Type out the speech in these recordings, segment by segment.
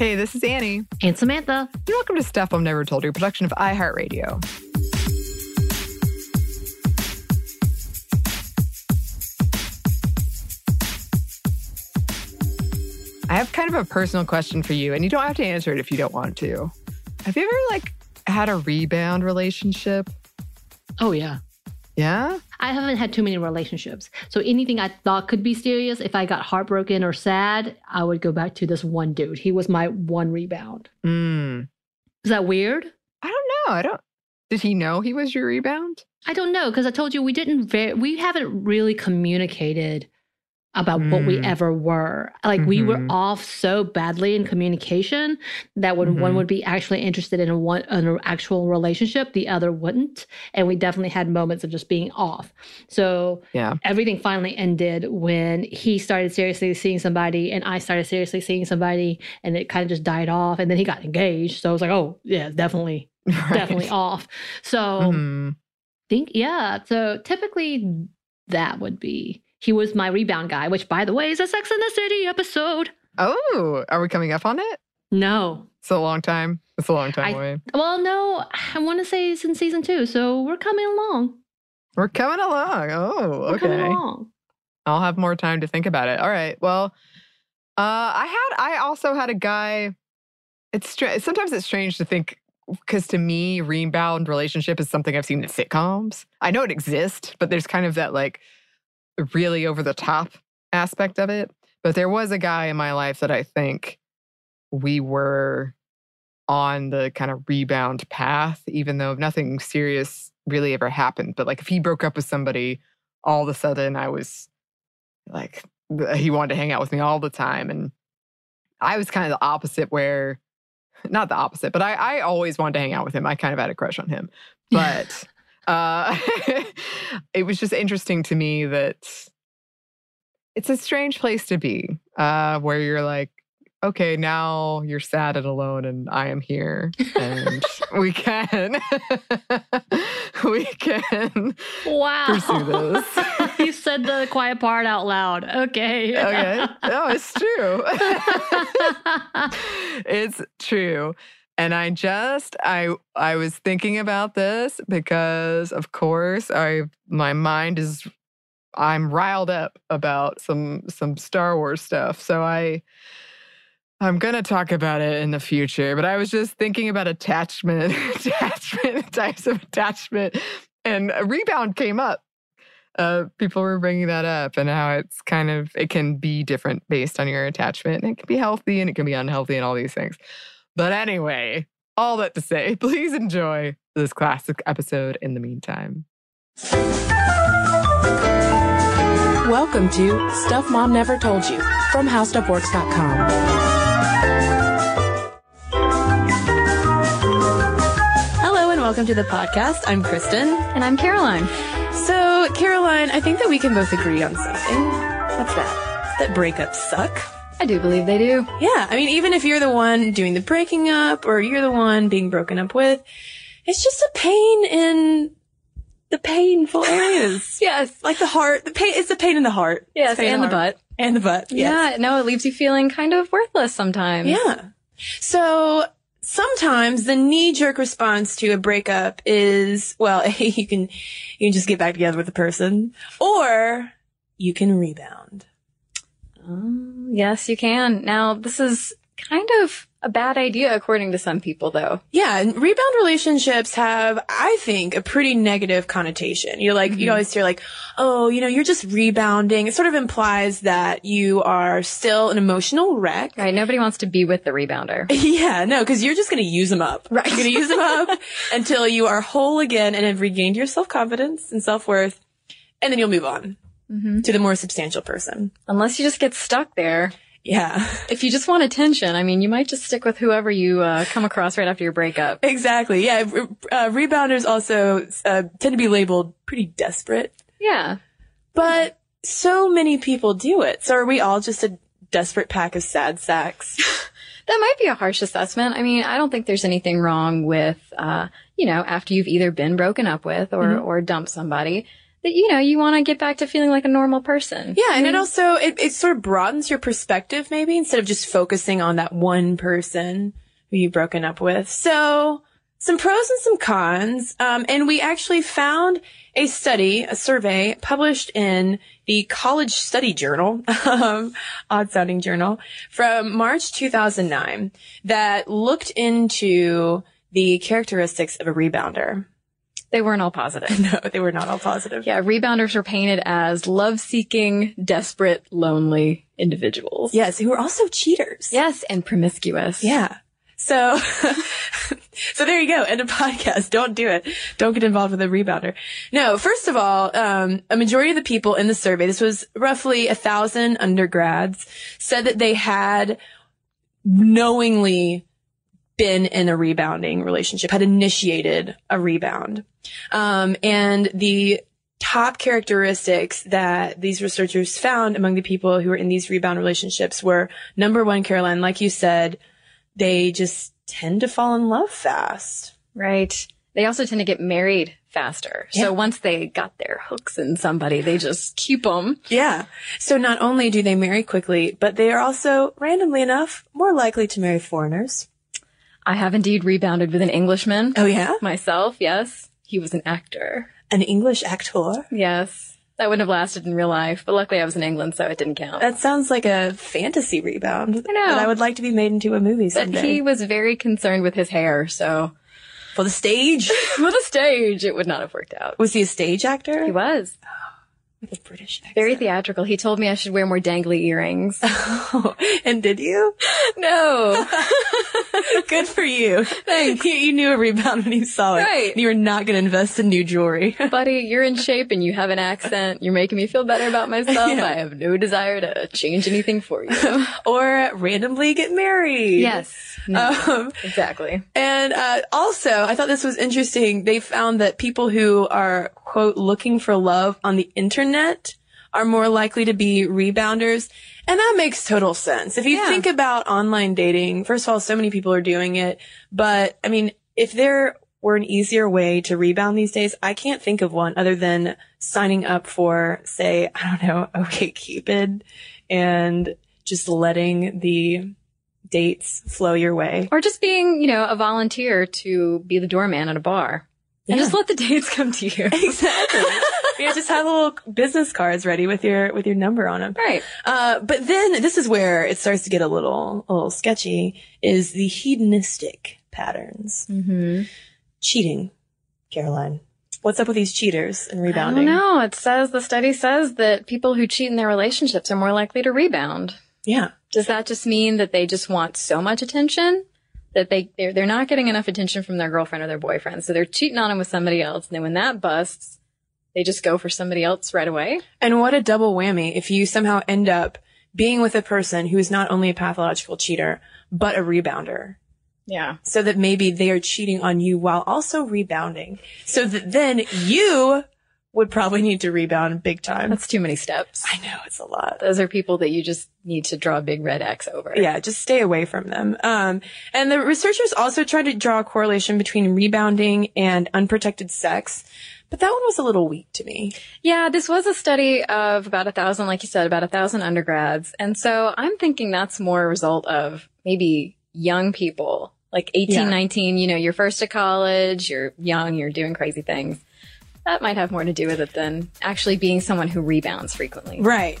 Hey, this is Annie. And Samantha. You're welcome to Stuff Mom Never Told You, production of iHeartRadio. I have kind of a personal question for you, and you don't have to answer it if you don't want to. Have you ever like had a rebound relationship? Oh, yeah. Yeah? I haven't had too many relationships. So anything I thought could be serious, if I got heartbroken or sad, I would go back to this one dude. He was my one rebound. Mm. Is that weird? I don't know. I don't. Did he know he was your rebound? I don't know because I told you we didn't ve- we haven't really communicated about what we Mm. ever were. Like we were Mhm. off so badly in communication that when one Mhm. would be actually interested in a one in an actual relationship, the other wouldn't. And we definitely had moments of just being off. So Yeah. everything finally ended when he started seriously seeing somebody and I started seriously seeing somebody and it kind of just died off and then he got engaged. So I was like, oh yeah, definitely, definitely off. So Mhm. think yeah so typically that would be he was my rebound guy which by the way is a sex in the city episode Oh, are we coming up on it? no It's a long time. It's a long time I- away. well no i want to say it's in season two so we're coming along We're coming along. Oh, we're coming okay. along I'll have more time to think about it. All right. Well, uh, I had. I also had a guy. It's stra- sometimes it's strange to think because to me, rebound relationship is something I've seen in sitcoms. I know it exists, but there's kind of that like really over the top aspect of it. But there was a guy in my life that I think we were on the kind of rebound path, even though nothing serious really ever happened. But like if he broke up with somebody, all of a sudden I was like, he wanted to hang out with me all the time. And I was kind of the opposite, where not the opposite, but I, I always wanted to hang out with him. I kind of had a crush on him. But uh, it was just interesting to me that it's a strange place to be uh, where you're like, okay, now you're sad and alone, and I am here, and we can, we can. wow Pursue this. you said the quiet part out loud okay Okay, no, it's true. it's true. And I just I I was thinking about this because of course I my mind is I'm riled up about some some Star Wars stuff. So I I'm gonna talk about it in the future, but I was just thinking about attachment, attachment, types of attachment, and rebound came up. Uh, people were bringing that up and how it's kind of it can be different based on your attachment, and it can be healthy and it can be unhealthy and all these things. But anyway, all that to say, please enjoy this classic episode. In the meantime. Welcome to Stuff Mom Never Told You from HowStuffWorks.com. Hello and welcome to the podcast. I'm Kristen. And I'm Caroline. So, Caroline, I think that we can both agree on something. What's that? That breakups suck. I do believe they do. Yeah, I mean, even if you're the one doing the breaking up or you're the one being broken up with, it's just a pain in the painful areas. Yes. like the heart, the pain, it's the pain in the heart. Yes, It's pain in and the heart. butt. And the butt. Yes. Yeah, no, it leaves you feeling kind of worthless sometimes. Yeah. So sometimes the knee jerk response to a breakup is, well, you can, you can just get back together with the person or you can rebound. Oh, yes, you can. Now, this is kind of a bad idea according to some people though. Yeah, and rebound relationships have, I think, a pretty negative connotation. You're like, you mm-hmm. always hear like, oh, you know, you're just rebounding. It sort of implies that you are still an emotional wreck. Right? Nobody wants to be with the rebounder. Yeah, no, because you're just going to use them up. Right. You're going to use them up until you are whole again and have regained your self confidence and self worth, and then you'll move on to the more substantial person. Unless you just get stuck there. Yeah, If you just want attention, I mean, you might just stick with whoever you uh, come across right after your breakup. exactly. Yeah, uh, rebounders also uh, tend to be labeled pretty desperate, Yeah. but so many people do it. So are we all just a desperate pack of sad sacks? That might be a harsh assessment. I mean, I don't think there's anything wrong with, uh, you know, after you've either been broken up with or, or dumped somebody, that, you know, you want to get back to feeling like a normal person. Yeah, and it also it, it sort of broadens your perspective maybe instead of just focusing on that one person who you've broken up with. So some pros and some cons. Um, and we actually found a study, a survey published in the College Student Journal, um, odd sounding journal from March 2009 that looked into the characteristics of a rebounder. They weren't all positive. No, they were not all positive. Yeah, rebounders were painted as love-seeking, desperate, lonely individuals. Yes, who were also cheaters. Yes, and promiscuous. Yeah. So, so there you go. End of podcast. Don't do it. Don't get involved with a rebounder. No, first of all, um, a majority of the people in the survey, this was roughly a thousand undergrads, said that they had knowingly been in a rebounding relationship, had initiated a rebound. Um, and the top characteristics that these researchers found among the people who were in these rebound relationships were number one, Caroline, like you said, they just tend to fall in love fast. Right. They also tend to get married faster. Yeah. So once they got their hooks in somebody, they just keep them. Yeah. So not only do they marry quickly, but they are also, randomly enough, more likely to marry foreigners. I have indeed rebounded with an Englishman. Oh yeah? Myself, yes. He was an actor. An English actor? Yes. That wouldn't have lasted in real life, but luckily I was in England, so it didn't count. That sounds like a fantasy rebound. I know. I would like to be made into a movie but someday. he was very concerned with his hair, so For the stage? for the stage, it would not have worked out. Was he a stage actor? He was With a British accent. very theatrical. He told me I should wear more dangly earrings. Oh, and did you? no. Good for you. Thanks. You, you knew a rebound when you saw it. Right. And you were not going to invest in new jewelry. Buddy, you're in shape and you have an accent. You're making me feel better about myself. Yeah. I have no desire to change anything for you. or randomly get married. yes. No, Um, exactly. and uh, also, I thought this was interesting. They found that people who are, quote, looking for love on the internet are more likely to be rebounders. And that makes total sense. If you Yeah. think about online dating, first of all, so many people are doing it. But I mean, if there were an easier way to rebound these days, I can't think of one other than signing up for, say, I don't know, OkCupid and just letting the dates flow your way. Or just being, you know, a volunteer to be the doorman at a bar. And Yeah. just let the dates come to you. Exactly. Yeah, just have little business cards ready with your with your number on them. Right. Uh, but then this is where it starts to get a little a little sketchy. Is the hedonistic patterns Mm-hmm. cheating, Caroline? What's up with these cheaters and rebounding? don't. It says, the study says that people who cheat in their relationships are more likely to rebound. Yeah, Does that just mean that they just want so much attention that they they're, they're not getting enough attention from their girlfriend or their boyfriend, so they're cheating on them with somebody else, and then when that busts, they just go for somebody else right away. And what a double whammy if you somehow end up being with a person who's not only a pathological cheater, but a rebounder. Yeah. So that maybe they are cheating on you while also rebounding. So that then you would probably need to rebound big time. That's too many steps. I know it's a lot. Those are people that you just need to draw a big red X over. Yeah, just stay away from them. Um, and the researchers also tried to draw a correlation between rebounding and unprotected sex, but that one was a little weak to me. Yeah, this was a study of about a thousand, like you said, about a thousand undergrads. And so I'm thinking that's more a result of maybe young people, like 18, Yeah. 19, you know, you're first to college, you're young, you're doing crazy things. That might have more to do with it than actually being someone who rebounds frequently. Right.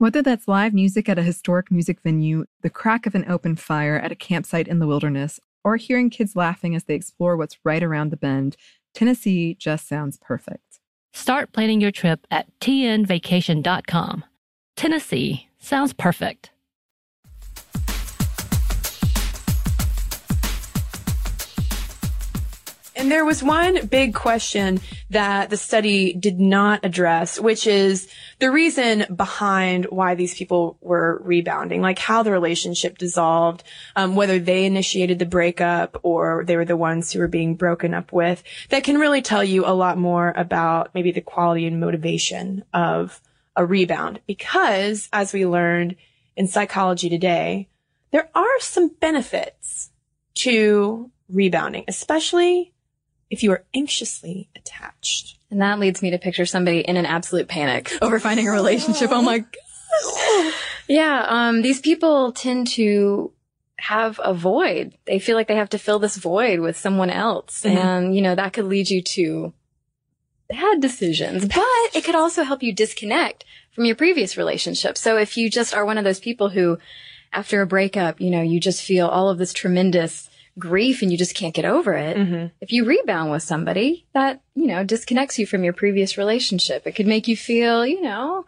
Whether that's live music at a historic music venue, the crack of an open fire at a campsite in the wilderness, or hearing kids laughing as they explore what's right around the bend, Tennessee just sounds perfect. Start planning your trip at tnvacation.com. Tennessee sounds perfect. And there was one big question that the study did not address, which is the reason behind why these people were rebounding, like how the relationship dissolved, um, whether they initiated the breakup or they were the ones who were being broken up with. That can really tell you a lot more about maybe the quality and motivation of a rebound. Because as we learned in psychology today, there are some benefits to rebounding, especially if you are anxiously attached. And that leads me to picture somebody in an absolute panic over finding a relationship. Oh my God. Yeah. Um, these people tend to have a void. They feel like they have to fill this void with someone else. Mhm. And, you know, that could lead you to bad decisions, but it could also help you disconnect from your previous relationship. So if you just are one of those people who, after a breakup, you know, you just feel all of this tremendous grief and you just can't get over it. Mm-hmm. If you rebound with somebody that, you know, disconnects you from your previous relationship, it could make you feel, you know,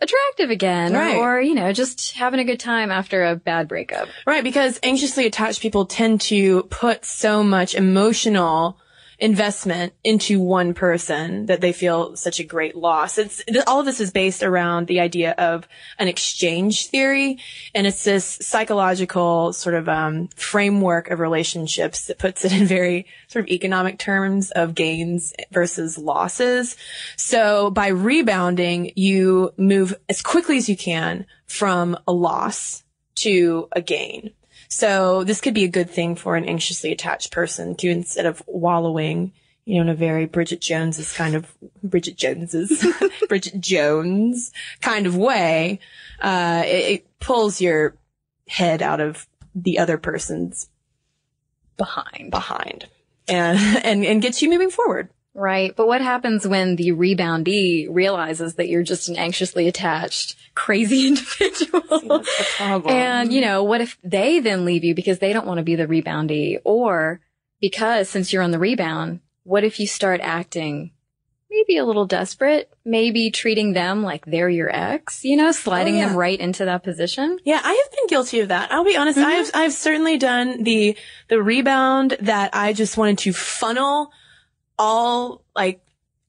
attractive again Right. or, you know, just having a good time after a bad breakup. Right, because anxiously attached people tend to put so much emotional investment into one person that they feel such a great loss. It's all of this is based around the idea of an exchange theory, and it's this psychological sort of um, framework of relationships that puts it in very sort of economic terms of gains versus losses. So by rebounding, you move as quickly as you can from a loss to a gain. So this could be a good thing for an anxiously attached person to instead of wallowing, you know, in a very Bridget Jones's kind of Bridget Jones's Bridget Jones kind of way, uh, it, it pulls your head out of the other person's behind behind and and and gets you moving forward. Right. But what happens when the reboundee realizes that you're just an anxiously attached, crazy individual? and, you know, what if they then leave you because they don't want to be the reboundee? Or because since you're on the rebound, what if you start acting maybe a little desperate, maybe treating them like they're your ex, you know, sliding Oh, yeah. them right into that position? Yeah, I have been guilty of that. I'll be honest. Mm-hmm. I've I've certainly done the the rebound that I just wanted to funnel all like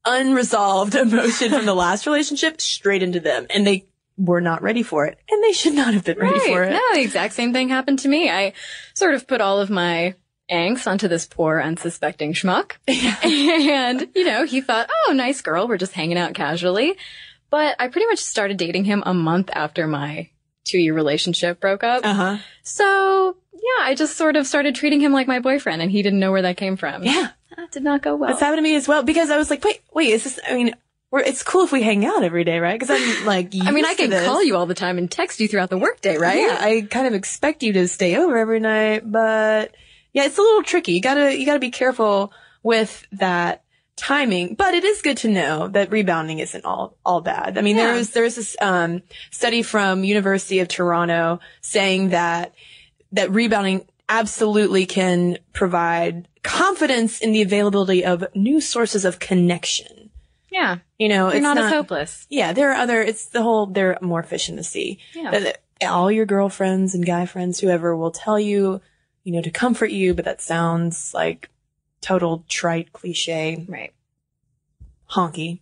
unresolved emotion from the last relationship straight into them, and they were not ready for it, and they should not have been ready for it. No, the exact same thing happened to me. I sort of put all of my angst onto this poor unsuspecting schmuck. and, you know, he thought, oh, nice girl. We're just hanging out casually. But I pretty much started dating him a month after my two year relationship broke up. Uh huh. So yeah, I just sort of started treating him like my boyfriend and he didn't know where that came from. Yeah, That did not go well. that's happened to me as well because I was like, wait, wait, is this? I mean. We're, it's cool if we hang out every day, right? Because I'm like, I mean, I can call you all the time and text you throughout the workday, right? Yeah, I kind of expect you to stay over every night, but yeah, it's a little tricky. You gotta, you gotta be careful with that timing, but it is good to know that rebounding isn't all, all bad. I mean, Yeah. there's, there's this, um, study from University of Toronto saying that, that rebounding absolutely can provide confidence in the availability of new sources of connection. Yeah. You know, You're it's not, not as hopeless. yeah, there are other, it's the whole, there are more fish in the sea. Yeah. That all your girlfriends and guy friends, whoever will tell you, you know, to comfort you, but that sounds like total trite cliche Right. honky.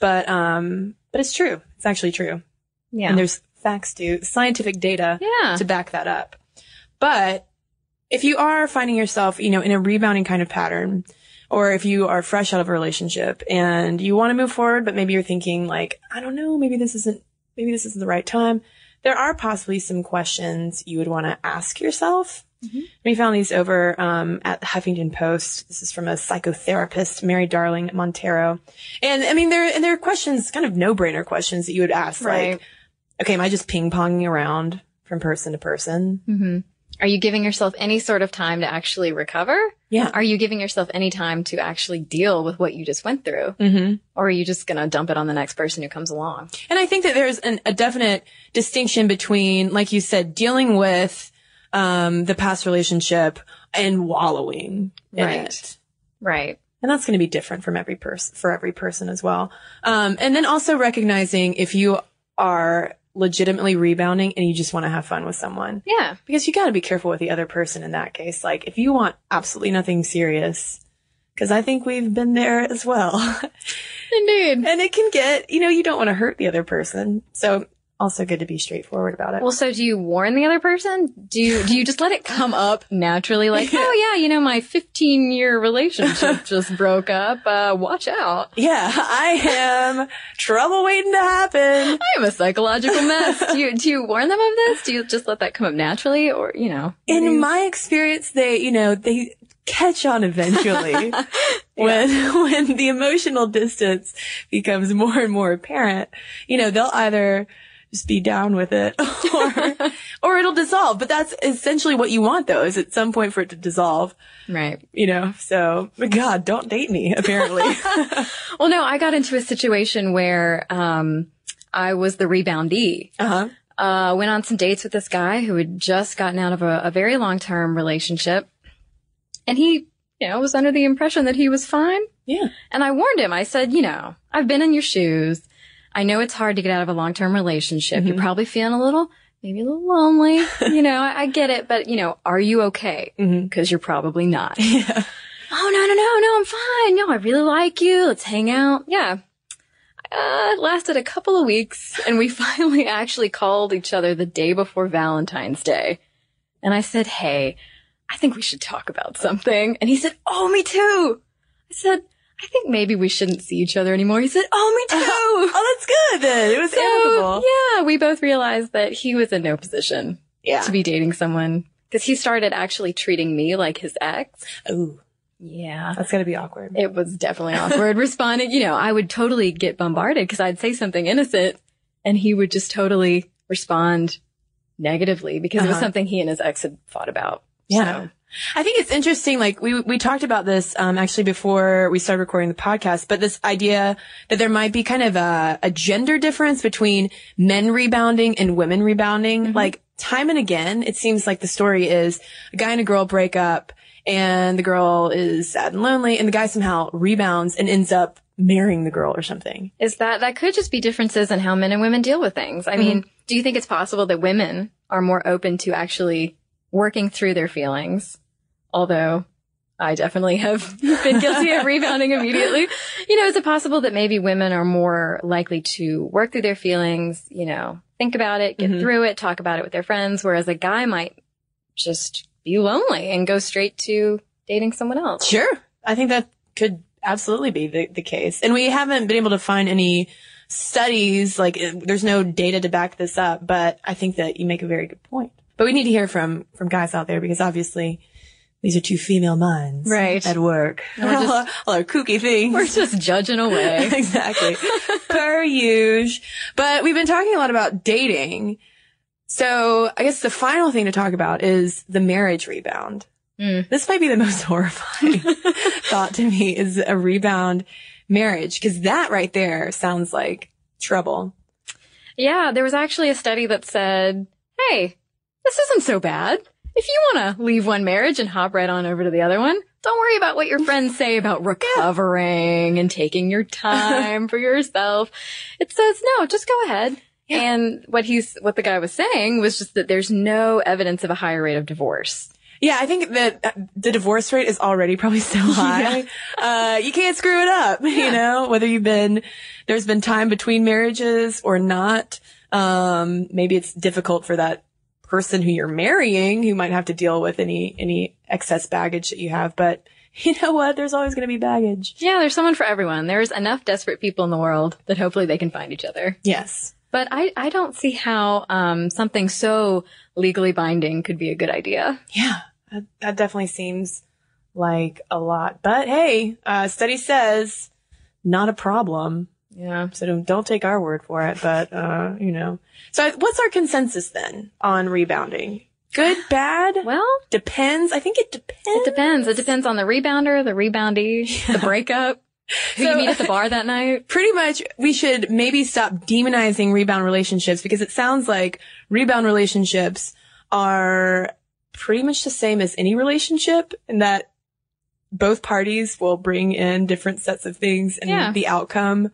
But, um, but it's true. It's actually true. Yeah. And there's facts to scientific data yeah. to back that up. But if you are finding yourself, you know, in a rebounding kind of pattern, or if you are fresh out of a relationship and you want to move forward, but maybe you're thinking like, I don't know, maybe this isn't, maybe this isn't the right time. There are possibly some questions you would want to ask yourself. We found these over um, at the Huffington Post. This is from a psychotherapist, Mary Darling Montero, and I mean, there and there are questions, kind of no-brainer questions that you would ask, Right. like, okay, am I just ping-ponging around from person to person? hmm Are you giving yourself any sort of time to actually recover? Yeah. Are you giving yourself any time to actually deal with what you just went through? Mm-hmm. Or are you just going to dump it on the next person who comes along? And I think that there's an, a definite distinction between, like you said, dealing with um, the past relationship and wallowing in Right. it. Right. And that's going to be different from every person, for every person as well. Um, and then also recognizing if you are legitimately rebounding and you just want to have fun with someone. Yeah. Because you got to be careful with the other person in that case. Like if you want absolutely nothing serious, because I think we've been there as well. Indeed. and it can get, you know, you don't want to hurt the other person. So also good to be straightforward about it. Well, so do you warn the other person? Do you, do you just let it come up naturally? Like, oh yeah, you know, my 15 year relationship just broke up. Uh, watch out. yeah, I am trouble waiting to happen. I am a psychological mess. Do you, do you warn them of this? Do you just let that come up naturally or, you know? In my experience, they, you know, they catch on eventually when, when the emotional distance becomes more and more apparent. You know, they'll either just be down with it or, or it'll dissolve. But that's essentially what you want though, is at some point for it to dissolve, Right. you know, so God, don't date me, apparently. Well, no, I got into a situation where, um, I was the reboundee. uh-huh. uh, went on some dates with this guy who had just gotten out of a, a very long term relationship. And he, you know, was under the impression that he was fine. Yeah. And I warned him. I said, you know, I've been in your shoes. I know it's hard to get out of a long term relationship. You're probably feeling a little, maybe a little lonely. you know, I, I get it, but you know, are you okay? Because you're probably not. Yeah. Oh, no, no, no, no, I'm fine. No, I really like you. Let's hang out. Yeah. Uh, it lasted a couple of weeks and we finally actually called each other the day before Valentine's Day. And I said, Hey, I think we should talk about something. And he said, Oh, me too. I said, I think maybe we shouldn't see each other anymore. He said, Oh, me too. oh, that's good then. It was So, amicable. yeah, we both realized that he was in no position Yeah. to be dating someone because he started actually treating me like his ex. Ooh, Yeah. that's gotta be awkward. It was definitely awkward responding. You know, I would totally get bombarded because I'd say something innocent and he would just totally respond negatively because it was Uh-huh. something he and his ex had fought about. Yeah. So, I think it's interesting. Like we, we talked about this, um, actually before we started recording the podcast, but this idea that there might be kind of a, a gender difference between men rebounding and women rebounding. Like time and again, it seems like the story is a guy and a girl break up and the girl is sad and lonely and the guy somehow rebounds and ends up marrying the girl or something. is that, that could just be differences in how men and women deal with things. I mean, do you think it's possible that women are more open to actually working through their feelings? Although I definitely have been guilty of rebounding immediately. You know, is it possible that maybe women are more likely to work through their feelings, you know, think about it, get Mhm. through it, talk about it with their friends, whereas a guy might just be lonely and go straight to dating someone else? Sure. I think that could absolutely be the, the case. And we haven't been able to find any studies, like uh, there's no data to back this up, but I think that you make a very good point. But we need to hear from, from guys out there because obviously these are two female minds. Right. At work. And we're just- all our kooky things. We're just judging away. exactly. per usual. But we've been talking a lot about dating. So I guess the final thing to talk about is the marriage rebound. Mm. This might be the most horrifying thought to me is a rebound marriage because that right there sounds like trouble. Yeah, there was actually a study that said, hey, this isn't so bad. If you want to leave one marriage and hop right on over to the other one, don't worry about what your friends say about recovering and taking your time for yourself. It says, no, just go ahead. And what he's, what the guy was saying was just that there's no evidence of a higher rate of divorce. Yeah, I think that uh, the divorce rate is already probably so high. Uh, you can't screw it up, you know, whether you've been, there's been time between marriages or not. Um, maybe it's difficult for that person who you're marrying who might have to deal with any, any excess baggage that you have. But you know what? There's always going to be baggage. Yeah, there's someone for everyone. There's enough desperate people in the world that hopefully they can find each other. Yes. But I, I don't see how um, something so legally binding could be a good idea. Yeah, that, that definitely seems like a lot. But hey, uh, study says not a problem. Yeah. So don't, don't take our word for it, but, uh, you know. So what's our consensus then on rebounding? Good, bad? Well, Depends. I think it depends. it depends. It depends on the rebounder, the reboundee, the breakup, who you meet at the bar that night. Pretty much, we should maybe stop demonizing rebound relationships because it sounds like rebound relationships are pretty much the same as any relationship in that both parties will bring in different sets of things and Yeah. the outcome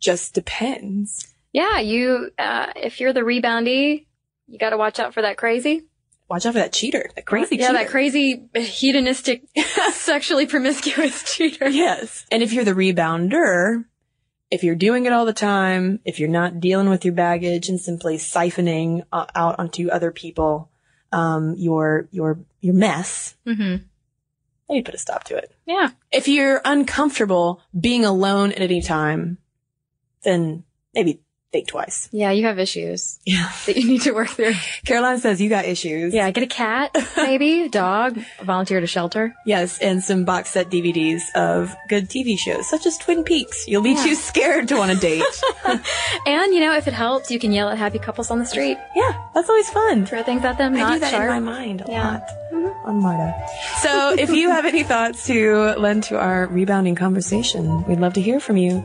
just depends. Yeah, you, uh, if you're the reboundee, you got to watch out for that crazy. Watch out for that cheater, that crazy yeah, cheater. that crazy hedonistic, sexually promiscuous cheater. Yes. And if you're the rebounder, if you're doing it all the time, if you're not dealing with your baggage and simply siphoning uh, out onto other people, um, your, your, your mess, Mm-hmm. maybe put a stop to it. Yeah. If you're uncomfortable being alone at any time, then maybe think twice. Yeah, you have issues Yeah. that you need to work through. Caroline says you got issues. Yeah, get a cat, maybe, a dog, volunteer at a shelter. Yes, and some box set DVDs of good TV shows, such as Twin Peaks. You'll be too scared to want to date. And, you know, if it helps, you can yell at happy couples on the street. yeah, that's always fun. Throw things at them, I not do that sharp. in my mind a Yeah. lot mm-hmm. on Marta. So if you have any thoughts to lend to our rebounding conversation, we'd love to hear from you.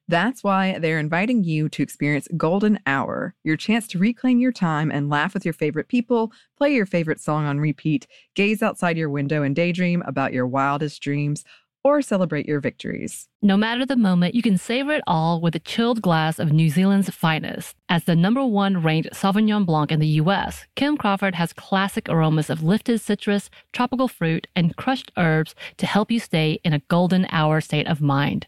That's why they're inviting you to experience Golden Hour, your chance to reclaim your time and laugh with your favorite people, play your favorite song on repeat, gaze outside your window and daydream about your wildest dreams, or celebrate your victories. No matter the moment, you can savor it all with a chilled glass of New Zealand's finest. As the number one ranked Sauvignon Blanc in the US, Kim Crawford has classic aromas of lifted citrus, tropical fruit, and crushed herbs to help you stay in a golden hour state of mind.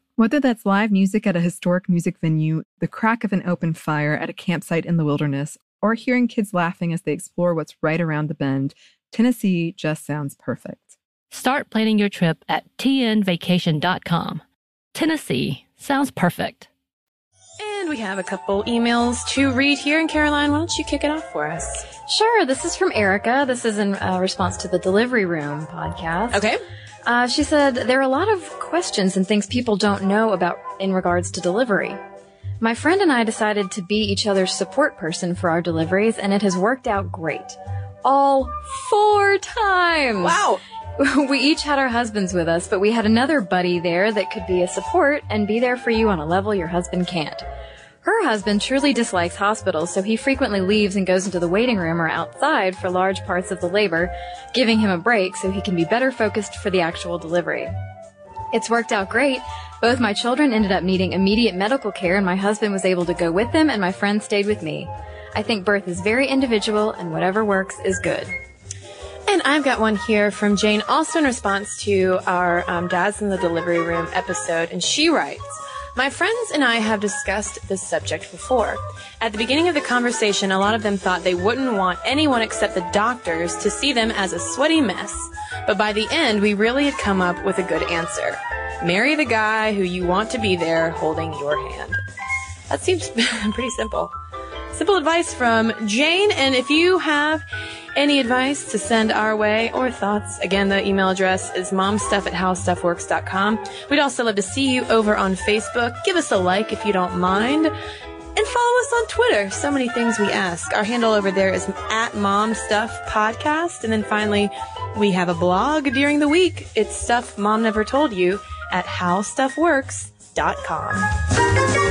Whether that's live music at a historic music venue, the crack of an open fire at a campsite in the wilderness, or hearing kids laughing as they explore what's right around the bend, Tennessee just sounds perfect. Start planning your trip at tnvacation.com. Tennessee sounds perfect. And we have a couple emails to read here. And Caroline, why don't you kick it off for us? Sure. This is from Erica. This is in uh, response to the Delivery Room podcast. Okay. Uh, she said there are a lot of questions and things people don't know about in regards to delivery. My friend and I decided to be each other's support person for our deliveries, and it has worked out great. All four times! Wow. we each had our husbands with us, but we had another buddy there that could be a support and be there for you on a level your husband can't. Her husband truly dislikes hospitals, so he frequently leaves and goes into the waiting room or outside for large parts of the labor, giving him a break so he can be better focused for the actual delivery. It's worked out great. Both my children ended up needing immediate medical care and my husband was able to go with them and my friend stayed with me. I think birth is very individual and whatever works is good. And I've got one here from Jane, also in response to our um, Dads in the Delivery Room episode. And she writes, my friends and I have discussed this subject before. At the beginning of the conversation, a lot of them thought they wouldn't want anyone except the doctors to see them as a sweaty mess. But by the end, we really had come up with a good answer. Marry the guy who you want to be there holding your hand. That seems pretty simple. Simple advice from Jane, and if you have any advice to send our way or thoughts, again, the email address is momstuff at howstuffworks.com. We'd also love to see you over on Facebook. Give us a like if you don't mind. And follow us on Twitter. So many things we ask. Our handle over there is at Mom Stuff Podcast. And then finally, we have a blog during the week. It's Stuff Mom Never Told You at howstuffworks.com.